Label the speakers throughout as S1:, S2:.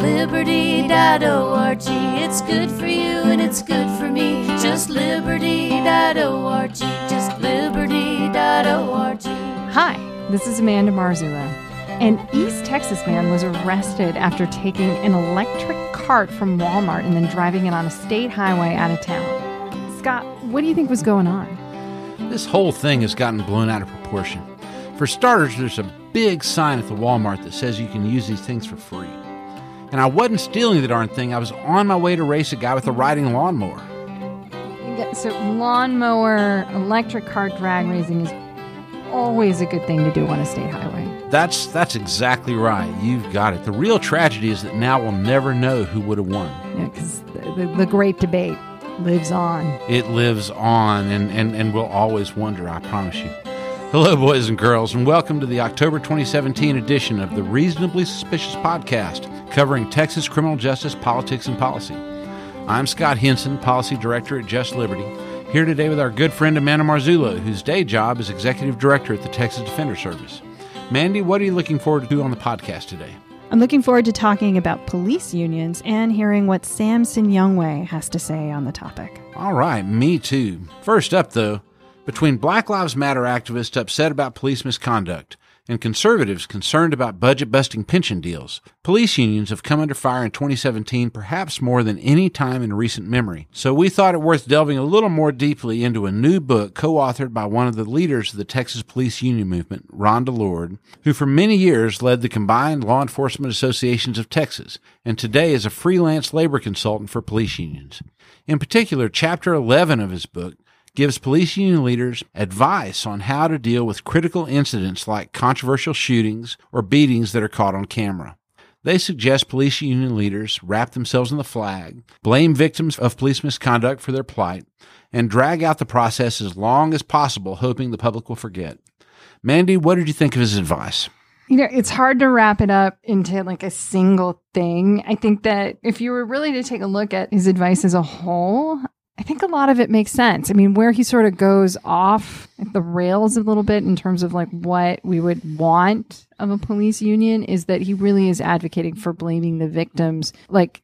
S1: liberty.org. It's good for you and it's good for me. Just liberty.org. Just liberty.org.
S2: Hi, this is Amanda Marzullo. An East Texas man was arrested after taking an electric cart from Walmart and then driving it on a state highway out of town. Scott, what do you think was going on?
S3: This whole thing has gotten blown out of proportion. For starters, there's a big sign at the Walmart that says you can use these things for free. And I wasn't stealing the darn thing, I was on my way to race a guy with a riding lawnmower.
S2: So, lawnmower, electric cart drag racing is always a good thing to do on a state highway.
S3: That's that's exactly right. You've got it. The real tragedy is that now we'll never know who would have won.
S2: Yeah, because the, the, the great debate lives on.
S3: It lives on and, and, and we'll always wonder, I promise you. Hello, boys and girls, and welcome to the October 2017 edition of the Reasonably Suspicious Podcast, covering Texas criminal justice, politics, and policy. I'm Scott Henson, Policy Director at Just Liberty, here today with our good friend Amanda Marzullo, whose day job is Executive Director at the Texas Defender Service. Mandy, what are you looking forward to on the podcast today?
S4: I'm looking forward to talking about police unions and hearing what Sam Sinyangwe has to say on the topic.
S3: All right, me too. First up, though, between Black Lives Matter activists upset about police misconduct and conservatives concerned about budget busting pension deals, police unions have come under fire in 2017 perhaps more than any time in recent memory. So we thought it worth delving a little more deeply into a new book co-authored by one of the leaders of the Texas Police Union movement, Ron DeLord, who for many years led the combined law enforcement associations of Texas and today is a freelance labor consultant for police unions. In particular, chapter 11 of his book gives police union leaders advice on how to deal with critical incidents like controversial shootings or beatings that are caught on camera. They suggest police union leaders wrap themselves in the flag, blame victims of police misconduct for their plight, and drag out the process as long as possible, hoping the public will forget. Mandy, what did you think of his advice?
S2: You know, it's hard to wrap it up into like a single thing. I think that if you were really to take a look at his advice as a whole, I think a lot of it makes sense. I mean, where he sort of goes off the rails a little bit in terms of like what we would want of a police union is that he really is advocating for blaming the victims like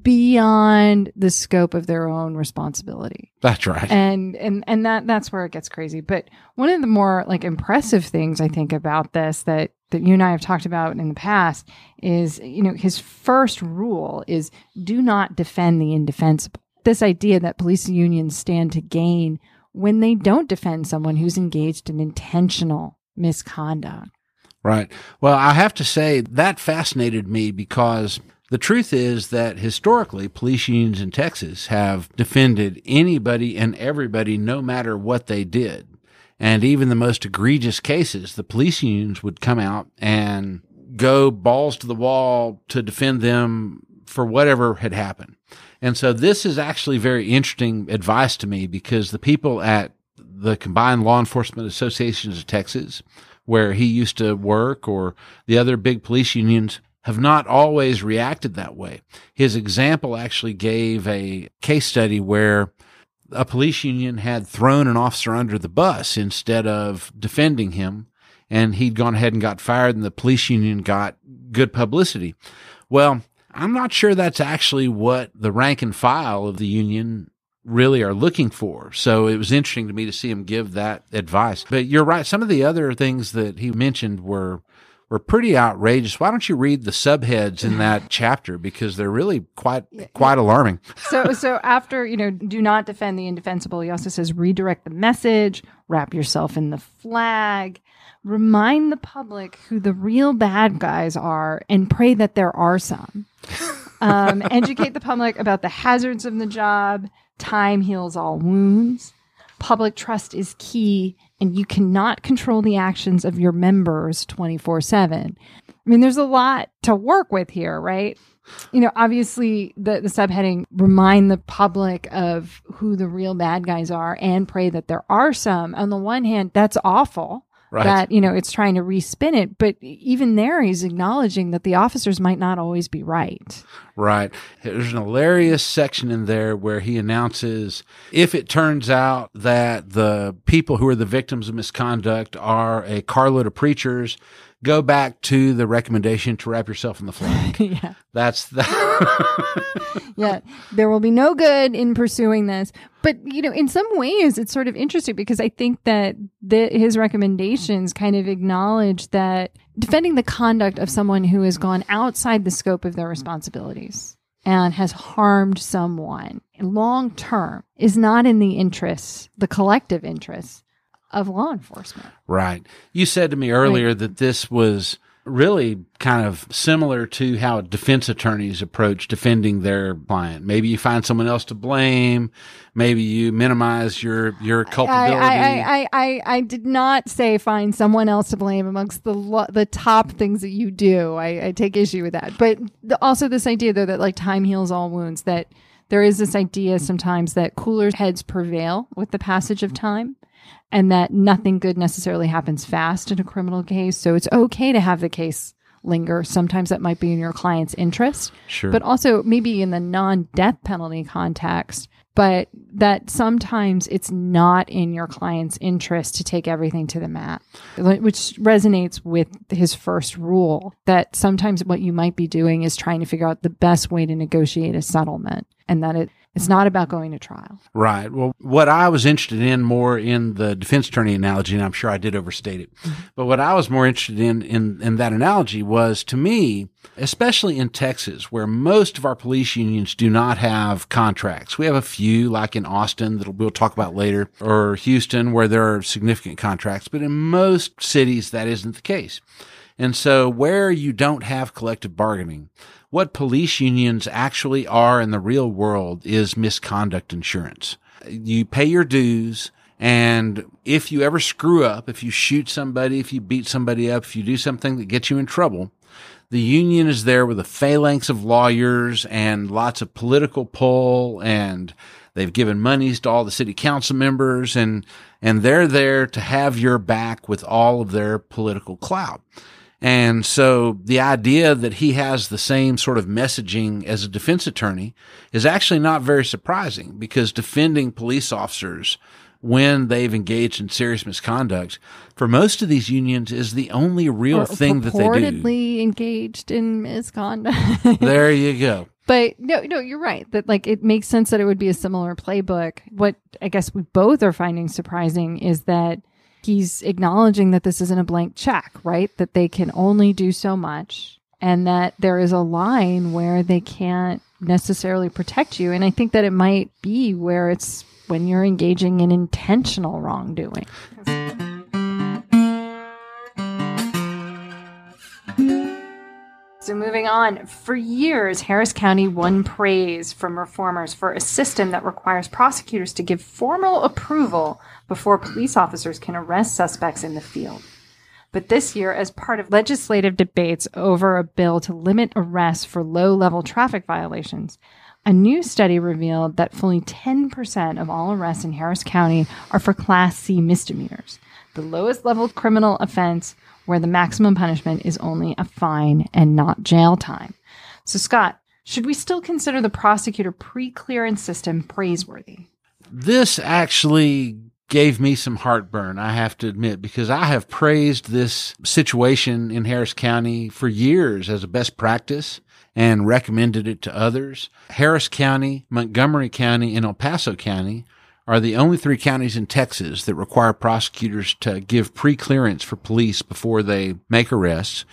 S2: beyond the scope of their own responsibility.
S3: That's right.
S2: And and and that that's where it gets crazy. But one of the more like impressive things I think about this that that you and I have talked about in the past is, you know, his first rule is do not defend the indefensible this idea that police unions stand to gain when they don't defend someone who's engaged in intentional misconduct.
S3: Right. Well, I have to say that fascinated me because the truth is that historically, police unions in Texas have defended anybody and everybody, no matter what they did. And even the most egregious cases, the police unions would come out and go balls to the wall to defend them for whatever had happened. And so this is actually very interesting advice to me because the people at the Combined Law Enforcement Associations of Texas, where he used to work, or the other big police unions, have not always reacted that way. His example actually gave a case study where a police union had thrown an officer under the bus instead of defending him, and he'd gone ahead and got fired, and the police union got good publicity. Well, I'm not sure that's actually what the rank and file of the union really are looking for. So it was interesting to me to see him give that advice. But you're right. Some of the other things that he mentioned were were pretty outrageous. Why don't you read the subheads in that chapter because they're really quite quite alarming.
S2: so so after, you know, do not defend the indefensible, he also says redirect the message, wrap yourself in the flag, remind the public who the real bad guys are and pray that there are some. Um, educate the public about the hazards of the job. Time heals all wounds. Public trust is key, and you cannot control the actions of your members 24 7. I mean, there's a lot to work with here, right? You know, obviously, the, the subheading remind the public of who the real bad guys are and pray that there are some. On the one hand, that's awful
S3: Right.
S2: that you know it's trying to respin it but even there he's acknowledging that the officers might not always be right
S3: Right. There's an hilarious section in there where he announces if it turns out that the people who are the victims of misconduct are a carload of preachers, go back to the recommendation to wrap yourself in the flag.
S2: yeah.
S3: That's the
S2: yeah, there will be no good in pursuing this. But you know, in some ways, it's sort of interesting because I think that the, his recommendations kind of acknowledge that defending the conduct of someone who has gone outside the scope of their responsibilities and has harmed someone long term is not in the interests, the collective interests of law enforcement.
S3: Right. You said to me earlier that this was really kind of similar to how defense attorneys approach defending their client. Maybe you find someone else to blame. Maybe you minimize your your culpability.
S2: I, I, I, I, did not say find someone else to blame amongst the the top things that you do. I, I take issue with that. But the, also this idea though that like time heals all wounds. That there is this idea sometimes that cooler heads prevail with the passage of time and that nothing good necessarily happens fast in a criminal case. So it's okay to have the case linger. Sometimes that might be in your client's interest,
S3: Sure.
S2: but also maybe in the non death penalty context. But that sometimes it's not in your client's interest to take everything to the mat, which resonates with his first rule that sometimes what you might be doing is trying to figure out the best way to negotiate a settlement and that it, it's not about going to trial.
S3: Right. Well, what I was interested in more in the defense attorney analogy, and I'm sure I did overstate it, mm-hmm. but what I was more interested in, in, in that analogy was to me, especially in Texas, where most of our police unions do not have contracts. We have a few, like in Austin, that we'll talk about later, or Houston, where there are significant contracts, but in most cities, that isn't the case. And so where you don't have collective bargaining, what police unions actually are in the real world is misconduct insurance. You pay your dues. And if you ever screw up, if you shoot somebody, if you beat somebody up, if you do something that gets you in trouble, the union is there with a phalanx of lawyers and lots of political pull and they've given monies to all the city council members and, and they're there to have your back with all of their political clout. And so the idea that he has the same sort of messaging as a defense attorney is actually not very surprising because defending police officers when they've engaged in serious misconduct for most of these unions is the only real
S2: Or
S3: thing that they do.
S2: purportedly engaged in misconduct.
S3: There you go.
S2: But no, no, you're right. That like it makes sense that it would be a similar playbook. What I guess we both are finding surprising is that he's acknowledging that this isn't a blank check, right? That they can only do so much and that there is a line where they can't necessarily protect you. And I think that it might be where it's when you're engaging in intentional wrongdoing. So moving on, for years, Harris County won praise from reformers for a system that requires prosecutors to give formal approval before police officers can arrest suspects in the field. But this year, as part of legislative debates over a bill to limit arrests for low level traffic violations, a new study revealed that fully 10% of all arrests in Harris County are for Class C misdemeanors, the lowest level criminal offense where the maximum punishment is only a fine and not jail time. So, Scott, should we still consider the prosecutor pre clearance system praiseworthy?
S3: This actually gave me some heartburn, I have to admit, because I have praised this situation in Harris County for years as a best practice and recommended it to others. Harris County, Montgomery County, and El Paso County are the only three counties in Texas that require prosecutors to give pre-clearance for police before they make arrests.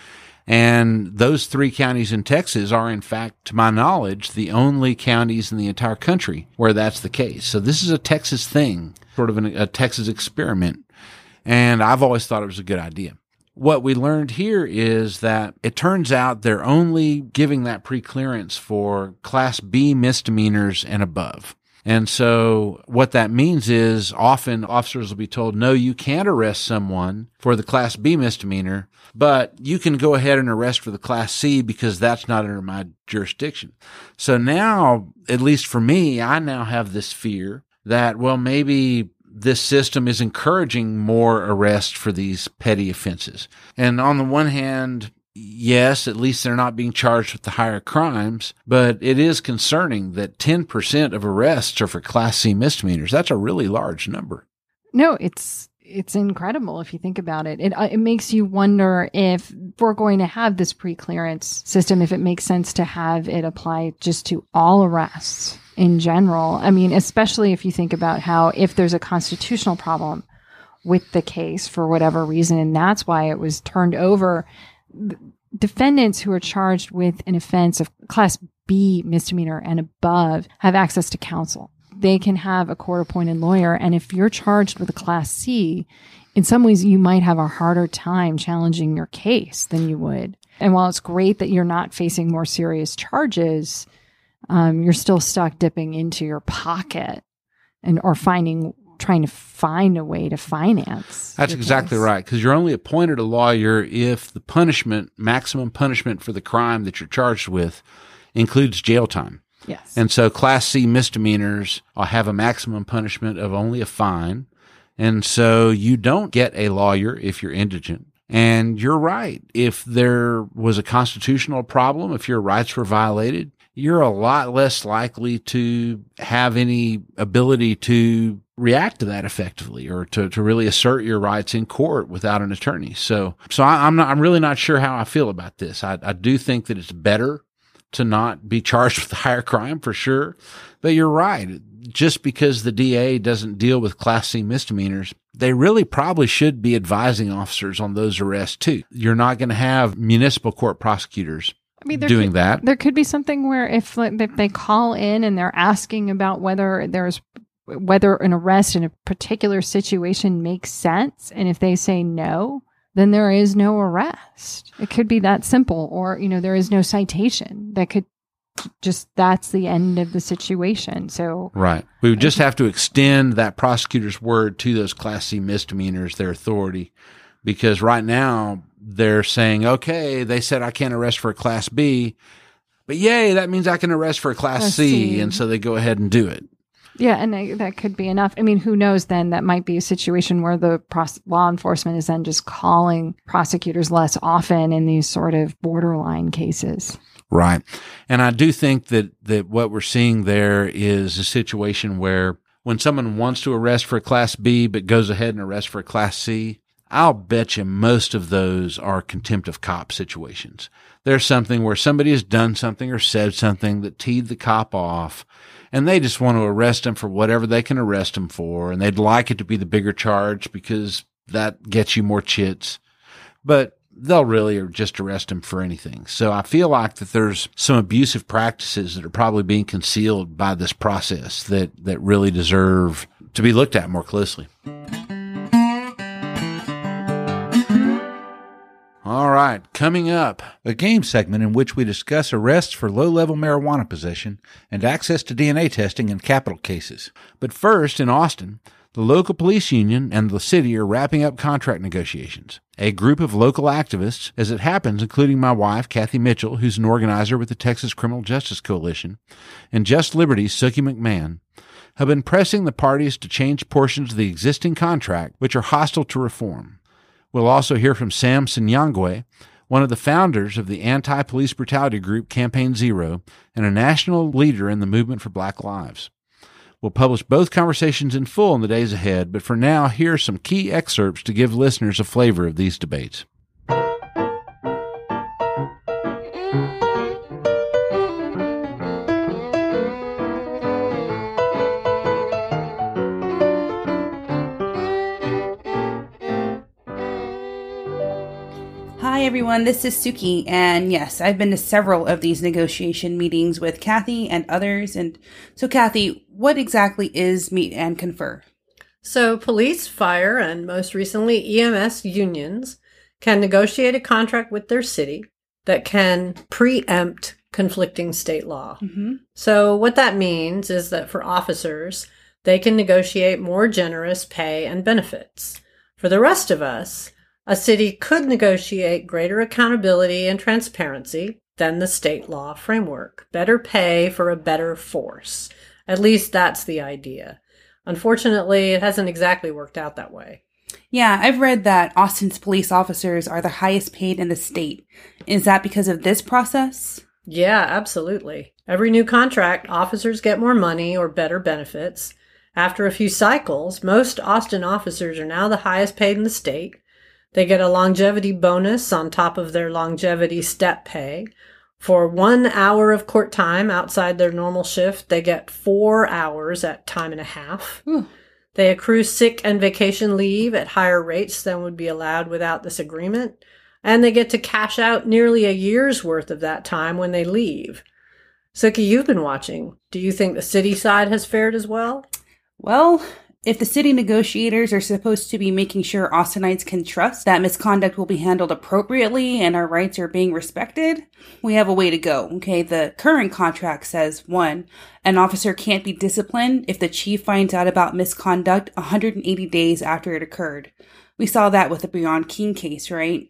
S3: And those three counties in Texas are, in fact, to my knowledge, the only counties in the entire country where that's the case. So this is a Texas thing, sort of an, a Texas experiment. And I've always thought it was a good idea. What we learned here is that it turns out they're only giving that pre-clearance for class B misdemeanors and above. And so what that means is often officers will be told, no, you can't arrest someone for the class B misdemeanor, but you can go ahead and arrest for the class C because that's not under my jurisdiction. So now, at least for me, I now have this fear that, well, maybe this system is encouraging more arrests for these petty offenses. And on the one hand, yes, at least they're not being charged with the higher crimes, but it is concerning that 10% of arrests are for class C misdemeanors. That's a really large number.
S2: No, it's it's incredible if you think about it. It uh, it makes you wonder if we're going to have this pre-clearance system, if it makes sense to have it apply just to all arrests in general. I mean, especially if you think about how if there's a constitutional problem with the case for whatever reason, and that's why it was turned over. Defendants who are charged with an offense of class B misdemeanor and above have access to counsel they can have a court appointed lawyer. And if you're charged with a class C, in some ways you might have a harder time challenging your case than you would. And while it's great that you're not facing more serious charges, um, you're still stuck dipping into your pocket and or finding trying to find a way to finance.
S3: That's exactly case. right because you're only appointed a lawyer if the punishment, maximum punishment for the crime that you're charged with, includes jail time.
S2: Yes.
S3: And so Class C misdemeanors have a maximum punishment of only a fine. And so you don't get a lawyer if you're indigent. And you're right. If there was a constitutional problem, if your rights were violated, you're a lot less likely to have any ability to react to that effectively or to, to really assert your rights in court without an attorney. So, so I, am not, I'm really not sure how I feel about this. I, I do think that it's better to not be charged with a higher crime for sure. But you're right. Just because the DA doesn't deal with class C misdemeanors, they really probably should be advising officers on those arrests too. You're not going to have municipal court prosecutors I mean, doing
S2: could,
S3: that.
S2: There could be something where if, if they call in and they're asking about whether there's whether an arrest in a particular situation makes sense, and if they say no, then there is no arrest. It could be that simple, or, you know, there is no citation that could just that's the end of the situation. So,
S3: right. We would just have to extend that prosecutor's word to those Class C misdemeanors, their authority, because right now they're saying, okay, they said I can't arrest for a Class B, but yay, that means I can arrest for a Class, class C, C. And so they go ahead and do it.
S2: Yeah, and that could be enough. I mean, who knows then? That might be a situation where the pros- law enforcement is then just calling prosecutors less often in these sort of borderline cases.
S3: Right. And I do think that, that what we're seeing there is a situation where when someone wants to arrest for a class B, but goes ahead and arrests for a class C, I'll bet you most of those are contempt of cop situations. There's something where somebody has done something or said something that teed the cop off and they just want to arrest him for whatever they can arrest him for. And they'd like it to be the bigger charge because that gets you more chits. But they'll really just arrest him for anything. So I feel like that there's some abusive practices that are probably being concealed by this process that, that really deserve to be looked at more closely. All right, coming up, a game segment in which we discuss arrests for low level marijuana possession and access to DNA testing in capital cases. But first, in Austin, the local police union and the city are wrapping up contract negotiations. A group of local activists, as it happens, including my wife, Kathy Mitchell, who's an organizer with the Texas Criminal Justice Coalition, and Just Liberty's Sukyi McMahon, have been pressing the parties to change portions of the existing contract which are hostile to reform. We'll also hear from Sam Sinyangwe, one of the founders of the anti police brutality group Campaign Zero and a national leader in the movement for Black Lives. We'll publish both conversations in full in the days ahead, but for now, here are some key excerpts to give listeners a flavor of these debates.
S5: Everyone. This is Sukyi, and yes, I've been to several of these negotiation meetings with Kathy and others. And so, Kathy, what exactly is Meet and Confer?
S6: So, police, fire, and most recently EMS unions can negotiate a contract with their city that can preempt conflicting state law. Mm-hmm. So, what that means is that for officers, they can negotiate more generous pay and benefits. For the rest of us, a city could negotiate greater accountability and transparency than the state law framework. Better pay for a better force. At least that's the idea. Unfortunately, it hasn't exactly worked out that way.
S5: Yeah, I've read that Austin's police officers are the highest paid in the state. Is that because of this process?
S6: Yeah, absolutely. Every new contract, officers get more money or better benefits. After a few cycles, most Austin officers are now the highest paid in the state. They get a longevity bonus on top of their longevity step pay. For one hour of court time outside their normal shift, they get four hours at time and a half. They accrue sick and vacation leave at higher rates than would be allowed without this agreement. And they get to cash out nearly a year's worth of that time when they leave. Sukyi, you've been watching. Do you think the city side has fared as well?
S5: Well, if the city negotiators are supposed to be making sure Austinites can trust that misconduct will be handled appropriately and our rights are being respected, we have a way to go. Okay, the current contract says one, an officer can't be disciplined if the chief finds out about misconduct 180 days after it occurred. We saw that with the Breaion King case, right?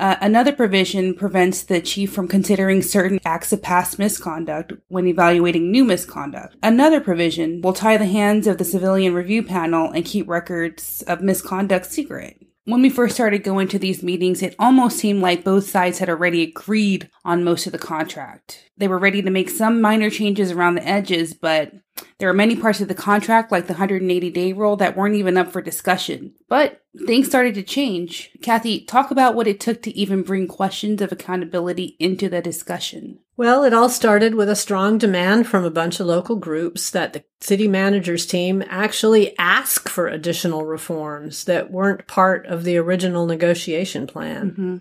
S5: Uh, another provision prevents the chief from considering certain acts of past misconduct when evaluating new misconduct. Another provision will tie the hands of the civilian review panel and keep records of misconduct secret. When we first started going to these meetings, it almost seemed like both sides had already agreed on most of the contract. They were ready to make some minor changes around the edges, but there are many parts of the contract, like the 180 day rule, that weren't even up for discussion. But things started to change. Kathy, talk about what it took to even bring questions of accountability into the discussion.
S6: Well, it all started with a strong demand from a bunch of local groups that the city manager's team actually ask for additional reforms that weren't part of the original negotiation plan.
S5: Mm-hmm.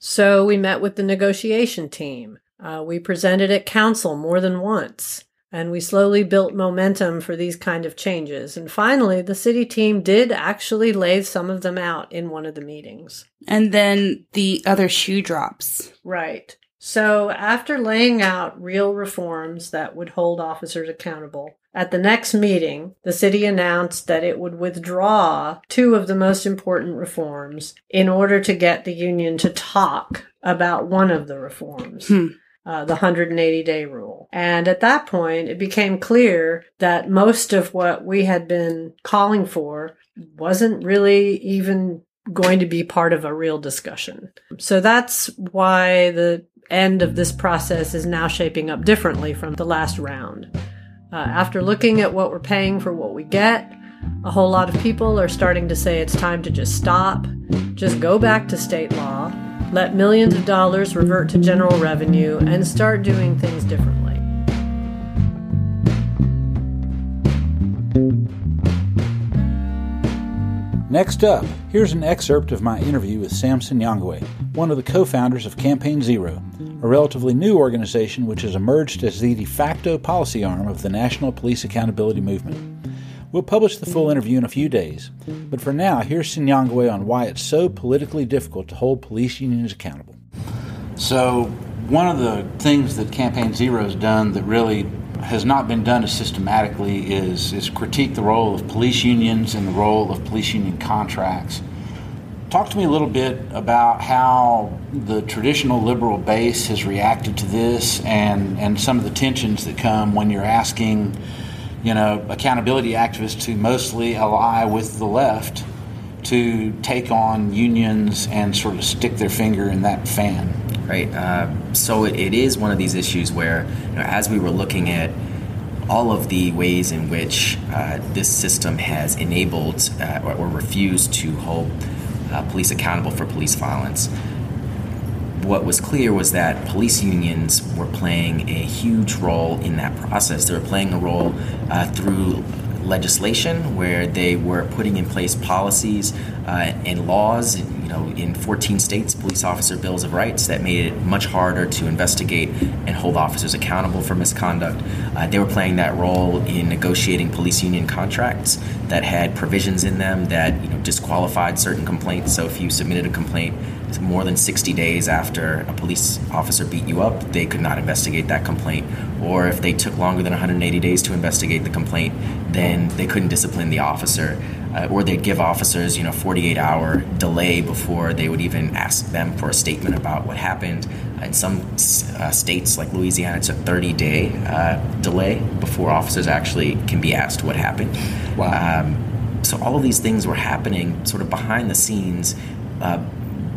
S6: So we met with the negotiation team. Uh, we presented at council more than once. And we slowly built momentum for these kind of changes. And finally, the city team did actually lay some of them out in one of the meetings.
S5: And then the other shoe drops.
S6: Right. So after laying out real reforms that would hold officers accountable, at the next meeting, the city announced that it would withdraw two of the most important reforms in order to get the union to talk about one of the reforms.
S5: Hmm.
S6: Uh, the 180 day rule. And at that point, it became clear that most of what we had been calling for wasn't really even going to be part of a real discussion. So that's why the end of this process is now shaping up differently from the last round. Uh, after looking at what we're paying for what we get, a whole lot of people are starting to say it's time to just stop, just go back to state law, let millions of dollars revert to general revenue, and start doing things differently.
S7: Next up, here's an excerpt of my interview with Sam Sinyangwe, one of the co founders of Campaign Zero, a relatively new organization which has emerged as the de facto policy arm of the National Police Accountability Movement. We'll publish the full interview in a few days, but for now, here's Sinyangwe on why it's so politically difficult to hold police unions accountable.
S3: So, one of the things that Campaign Zero has done that really has not been done as systematically is, is critique the role of police unions and the role of police union contracts. Talk to me a little bit about how the traditional liberal base has reacted to this and, and some of the tensions that come when you're asking, you know, accountability activists to mostly ally with the left to take on unions and sort of stick their finger in that fan
S8: right? Uh, so it, it is one of these issues where, you know, as we were looking at all of the ways in which uh, this system has enabled uh, or, or, refused to hold uh, police accountable for police violence, what was clear was that police unions were playing a huge role in that process. They were playing a role uh, through legislation where they were putting in place policies uh, and laws you know, in 14 states, police officer bills of rights that made it much harder to investigate and hold officers accountable for misconduct. Uh, they were playing that role in negotiating police union contracts that had provisions in them that you know disqualified certain complaints. So if you submitted a complaint more than 60 days after a police officer beat you up, they could not investigate that complaint. Or if they took longer than 180 days to investigate the complaint, then they couldn't discipline the officer uh, or they'd give officers, you know, 48 hour delay before they would even ask them for a statement about what happened. In some uh, states, like Louisiana, it's a 30 day uh, delay before officers actually can be asked what happened.
S3: Wow.
S8: Um, so all of these things were happening sort of behind the scenes, uh,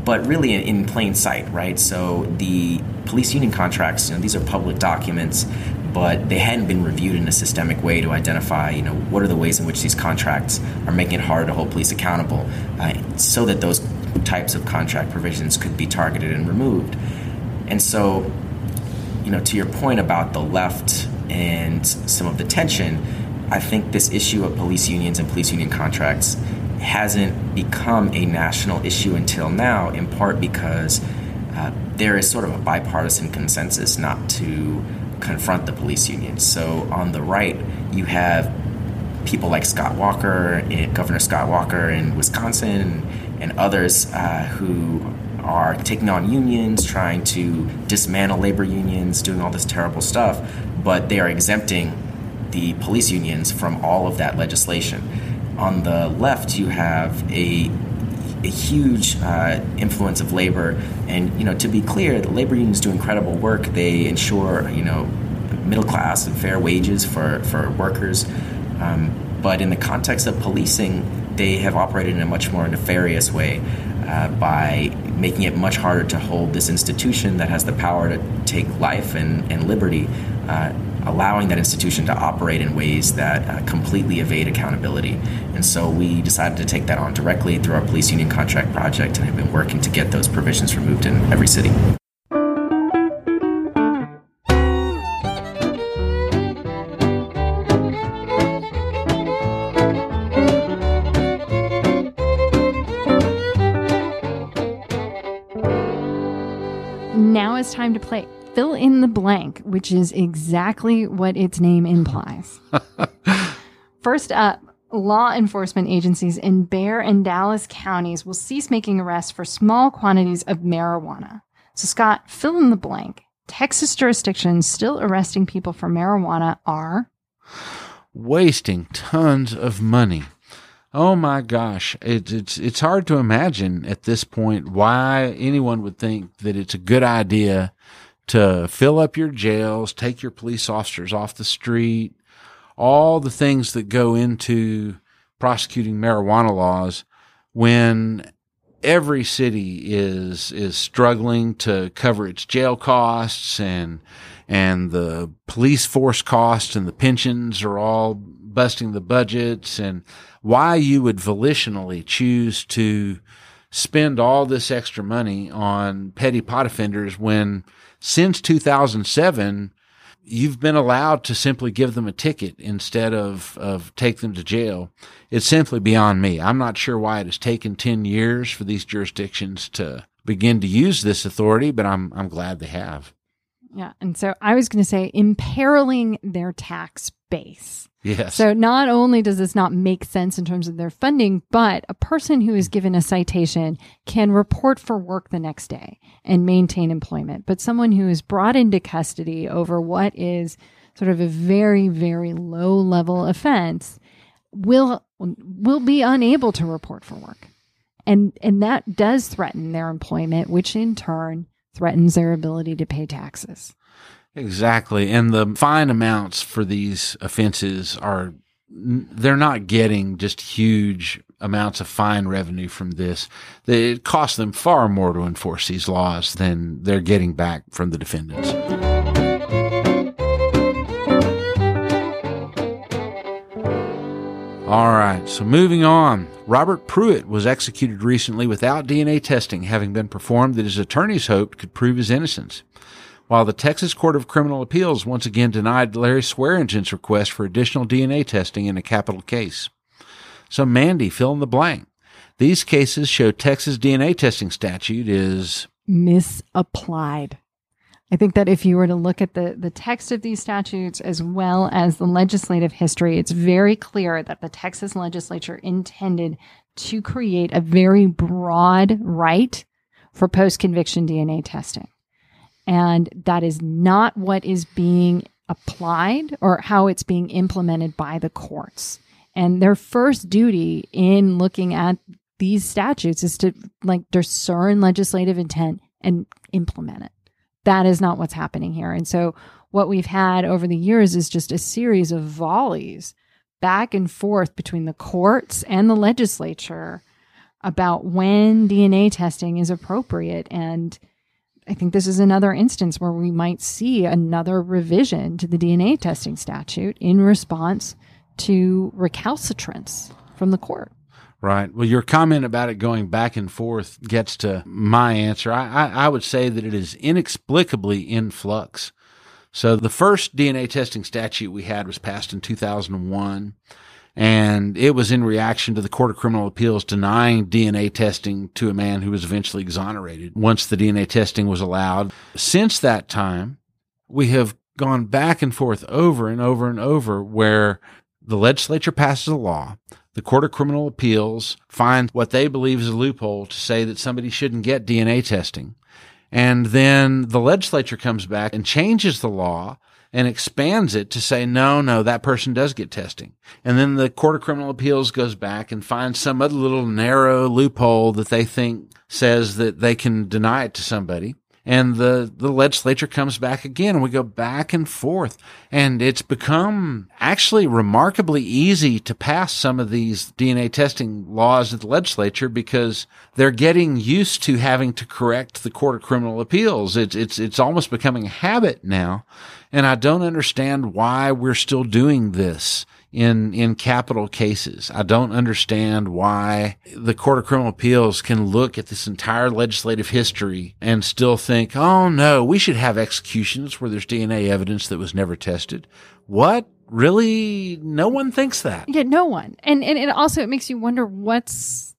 S8: but really in, in plain sight, right? So the police union contracts, you know, these are public documents but they hadn't been reviewed in a systemic way to identify, you know, what are the ways in which these contracts are making it harder to hold police accountable, uh, so that those types of contract provisions could be targeted and removed. And so, you know, to your point about the left and some of the tension, I think this issue of police unions and police union contracts hasn't become a national issue until now, in part because uh, there is sort of a bipartisan consensus not to confront the police unions. So on the right, you have people like Scott Walker, eh, Governor Scott Walker in Wisconsin, and others uh, who are taking on unions, trying to dismantle labor unions, doing all this terrible stuff, but they are exempting the police unions from all of that legislation. On the left, you have a a huge uh, influence of labor. And you know, to be clear, the labor unions do incredible work. They ensure you know middle class and fair wages for for workers. Um, but in the context of policing, they have operated in a much more nefarious way uh, by making it much harder to hold this institution that has the power to take life and, and liberty uh, allowing that institution to operate in ways that uh, completely evade accountability. And so we decided to take that on directly through our police union contract project and have been working to get those provisions removed in every city.
S2: Now it's time to play fill in the blank, which is exactly what its name implies. First up, law enforcement agencies in Bexar and Dallas counties will cease making arrests for small quantities of marijuana. So, Scott, fill in the blank. Texas jurisdictions still arresting people for marijuana are
S3: wasting tons of money. Oh my gosh, it, it's it's hard to imagine at this point why anyone would think that it's a good idea to fill up your jails, take your police officers off the street, all the things that go into prosecuting marijuana laws when every city is is struggling to cover its jail costs and and the police force costs and the pensions are all busting the budgets and why you would volitionally choose to spend all this extra money on petty pot offenders when since 2007, you've been allowed to simply give them a ticket instead of, of take them to jail. It's simply beyond me. I'm not sure why it has taken 10 years for these jurisdictions to begin to use this authority, but I'm, I'm glad they have.
S2: Yeah. And so I was going to say imperiling their tax base.
S3: Yes.
S2: So not only does this not make sense in terms of their funding, but a person who is given a citation can report for work the next day and maintain employment. But someone who is brought into custody over what is sort of a very, very low level offense will will be unable to report for work. And and that does threaten their employment, which in turn threatens their ability to pay taxes.
S3: Exactly. And the fine amounts for these offenses are, they're not getting just huge amounts of fine revenue from this. It costs them far more to enforce these laws than they're getting back from the defendants. All right, so moving on. Robert Pruitt was executed recently without DNA testing having been performed that his attorneys hoped could prove his innocence while the Texas Court of Criminal Appeals once again denied Larry Swearingen's request for additional DNA testing in a capital case. So, Mandy, fill in the blank. These cases show Texas DNA testing statute is
S2: misapplied. I think that if you were to look at the, the text of these statutes as well as the legislative history, it's very clear that the Texas legislature intended to create a very broad right for post conviction DNA testing. And that is not what is being applied or how it's being implemented by the courts. And their first duty in looking at these statutes is to like discern legislative intent and implement it. That is not what's happening here. And so what we've had over the years is just a series of volleys back and forth between the courts and the legislature about when DNA testing is appropriate and I think this is another instance where we might see another revision to the DNA testing statute in response to recalcitrance from the court.
S3: Right. Well, your comment about it going back and forth gets to my answer. I, I, I, would say that it is inexplicably in flux. So the first DNA testing statute we had was passed in 2001. And it was in reaction to the Court of Criminal Appeals denying DNA testing to a man who was eventually exonerated once the DNA testing was allowed. Since that time, we have gone back and forth over and over and over where the legislature passes a law. The Court of Criminal Appeals finds what they believe is a loophole to say that somebody shouldn't get DNA testing. And then the legislature comes back and changes the law and expands it to say, no, no, that person does get testing. And then the Court of Criminal Appeals goes back and finds some other little narrow loophole that they think says that they can deny it to somebody. And the, the legislature comes back again and we go back and forth. And it's become actually remarkably easy to pass some of these DNA testing laws at the legislature because they're getting used to having to correct the Court of Criminal Appeals. It's, it's, it's almost becoming a habit now. And I don't understand why we're still doing this in, in capital cases. I don't understand why the Court of Criminal Appeals can look at this entire legislative history and still think, oh no, we should have executions where there's DNA evidence that was never tested. What? Really? No one thinks that.
S2: Yeah, no one. And, and it also, it makes you wonder what's,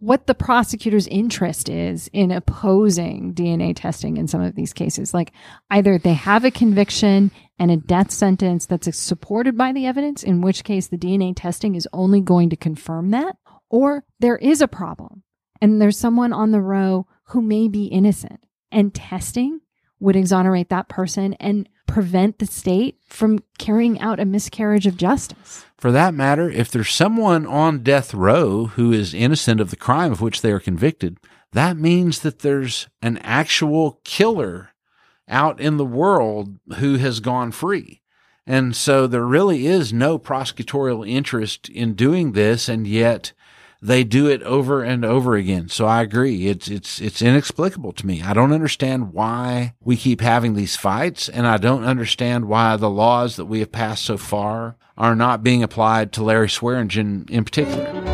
S2: what the prosecutor's interest is in opposing DNA testing in some of these cases. Like either they have a conviction and a death sentence that's supported by the evidence, in which case the DNA testing is only going to confirm that, or there is a problem and there's someone on the row who may be innocent and testing would exonerate that person and prevent the state from carrying out a miscarriage of justice.
S3: For that matter, if there's someone on death row who is innocent of the crime of which they are convicted, that means that there's an actual killer out in the world who has gone free. And so there really is no prosecutorial interest in doing this. And yet they do it over and over again. So I agree. It's, it's, it's inexplicable to me. I don't understand why we keep having these fights. And I don't understand why the laws that we have passed so far are not being applied to Larry Swearingen in particular.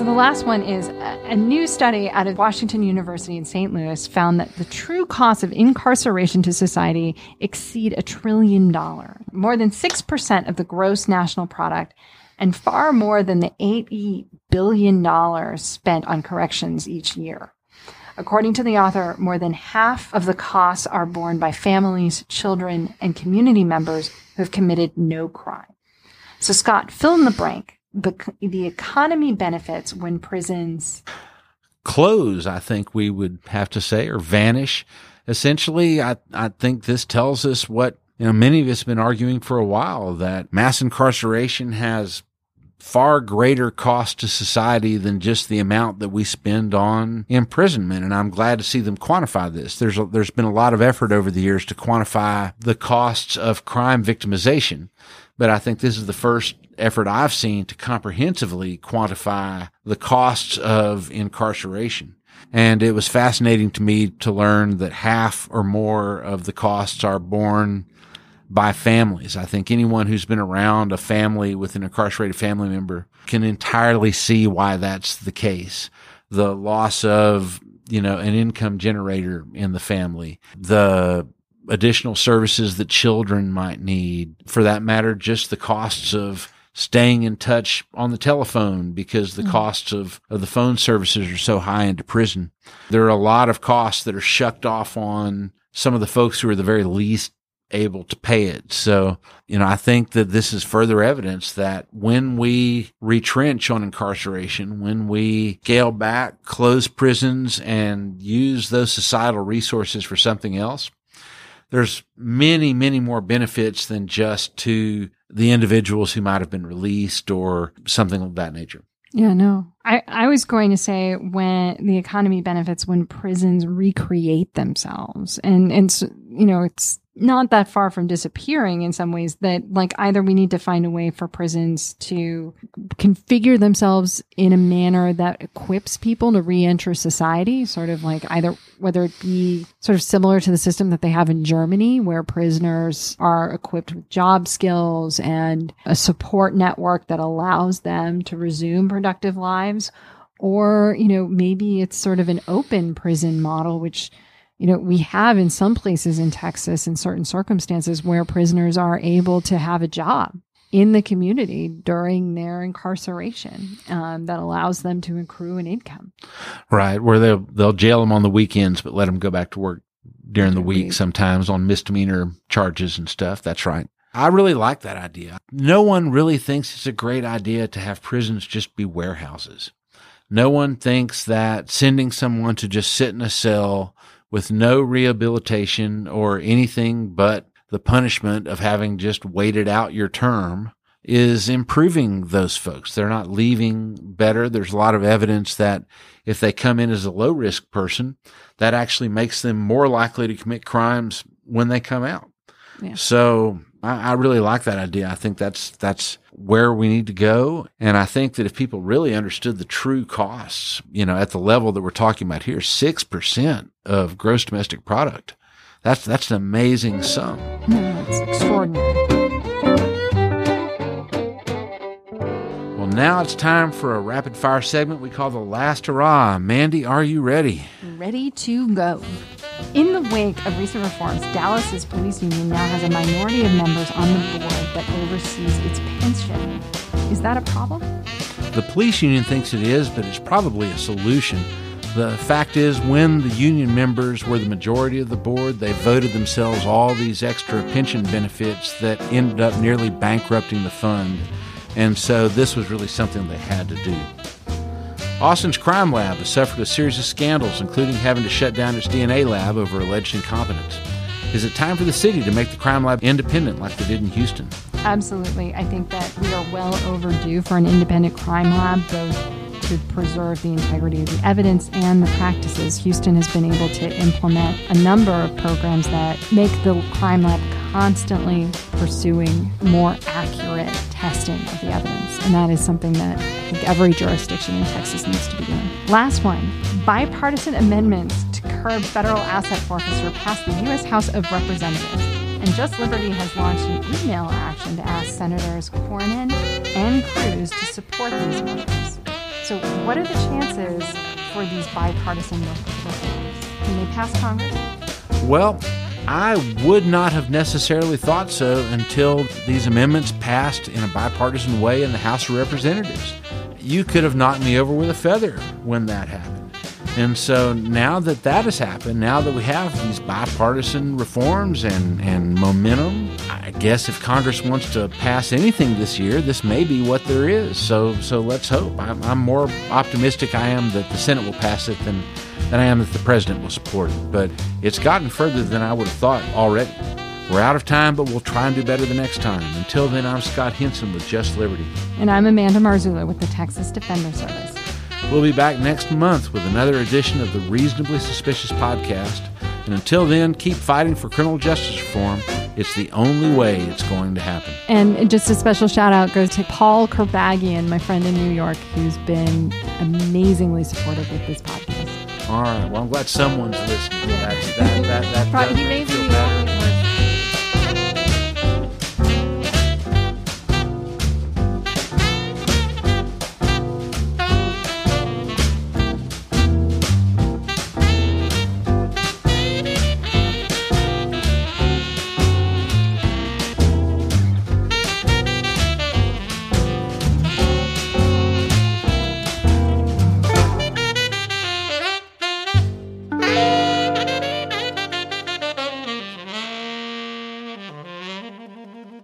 S2: So the last one is a, a, new study out of Washington University in St. Louis found that the true cost of incarceration to society exceed a trillion dollar, more than 6% of the gross national product, and far more than the $80 billion spent on corrections each year. According to the author, more than half of the costs are borne by families, children, and community members who have committed no crime. So Scott, fill in the blank the the economy benefits when prisons
S3: close. I think we would have to say or vanish. Essentially, I I think this tells us what you know. Many of us have been arguing for a while that mass incarceration has far greater cost to society than just the amount that we spend on imprisonment. And I'm glad to see them quantify this. There's a, there's been a lot of effort over the years to quantify the costs of crime victimization. But I think this is the first effort I've seen to comprehensively quantify the costs of incarceration. And it was fascinating to me to learn that half or more of the costs are borne by families. I think anyone who's been around a family with an incarcerated family member can entirely see why that's the case. The loss of, you know, an income generator in the family, the additional services that children might need, for that matter, just the costs of staying in touch on the telephone because the mm-hmm. costs of, of the phone services are so high into prison. There are a lot of costs that are shucked off on some of the folks who are the very least able to pay it. So, you know, I think that this is further evidence that when we retrench on incarceration, when we scale back, close prisons and use those societal resources for something else, there's many, many more benefits than just to the individuals who might have been released or something of that nature.
S2: Yeah, no. I, I was going to say when the economy benefits when prisons recreate themselves. And, and, you know, it's not that far from disappearing in some ways that like either we need to find a way for prisons to configure themselves in a manner that equips people to re-enter society sort of like either whether it be sort of similar to the system that they have in Germany where prisoners are equipped with job skills and a support network that allows them to resume productive lives. Or you know maybe it's sort of an open prison model which you know, we have in some places in Texas, in certain circumstances, where prisoners are able to have a job in the community during their incarceration um, that allows them to accrue an income.
S3: Right, where they'll they'll jail them on the weekends, but let them go back to work during the week
S2: Right.
S3: sometimes on misdemeanor charges and stuff. That's right. I really like that idea. No one really thinks it's a great idea to have prisons just be warehouses. No one thinks that sending someone to just sit in a cell with no rehabilitation or anything but the punishment of having just waited out your term is improving those folks. They're not leaving better. There's a lot of evidence that if they come in as a low risk person, that actually makes them more likely to commit crimes when they come out.
S2: Yeah.
S3: So I, I really like that idea. I think that's that's where we need to go. And I think that if people really understood the true costs, you know, at the level that we're talking about here, six percent of gross domestic product. That's that's an amazing sum.
S2: That's extraordinary.
S3: Well, now it's time for a rapid fire segment we call the last hurrah. Mandy, are you ready?
S2: Ready to go. In the wake of recent reforms, Dallas's police union now has a minority of members on the board that oversees its pension. Is that a problem?
S3: The police union thinks it is, but it's probably a solution. The fact is, when the union members were the majority of the board, they voted themselves all these extra pension benefits that ended up nearly bankrupting the fund. And so this was really something they had to do. Austin's crime lab has suffered a series of scandals, including having to shut down its DNA lab over alleged incompetence. Is it time for the city to make the crime lab independent like they did in Houston?
S2: Absolutely. I think that we are well overdue for an independent crime lab, both to preserve the integrity of the evidence and the practices. Houston has been able to implement a number of programs that make the crime lab constantly pursuing more accurate testing of the evidence. And that is something that I think every jurisdiction in Texas needs to be doing. Last one bipartisan amendments to curb federal asset forfeiture passed the U.S. House of Representatives. And Just Liberty has launched an email action to ask Senators Cornyn and Cruz to support these measures. So, what are the chances for these bipartisan reforms? Can they pass Congress?
S3: Well, I would not have necessarily thought so until these amendments passed in a bipartisan way in the House of Representatives. You could have knocked me over with a feather when that happened. And so now that that has happened, now that we have these bipartisan reforms and, and momentum, I guess if Congress wants to pass anything this year, this may be what there is. So so let's hope. I'm, I'm more optimistic I am that the Senate will pass it than, than I am that the president will support it. But it's gotten further than I would have thought already. We're out of time, but we'll try and do better the next time. Until then, I'm Scott Henson with Just Liberty.
S2: And I'm Amanda Marzullo with the Texas Defender Service.
S3: We'll be back next month with another edition of the Reasonably Suspicious podcast. And until then, keep fighting for criminal justice reform. It's the only way it's going to happen.
S2: And just a special shout out goes to Paul Kerbagian, my friend in New York, who's been amazingly supportive with this podcast.
S3: All right. Well, I'm glad someone's listening. That's, that, that, that,
S2: Probably-
S3: does
S2: he may be.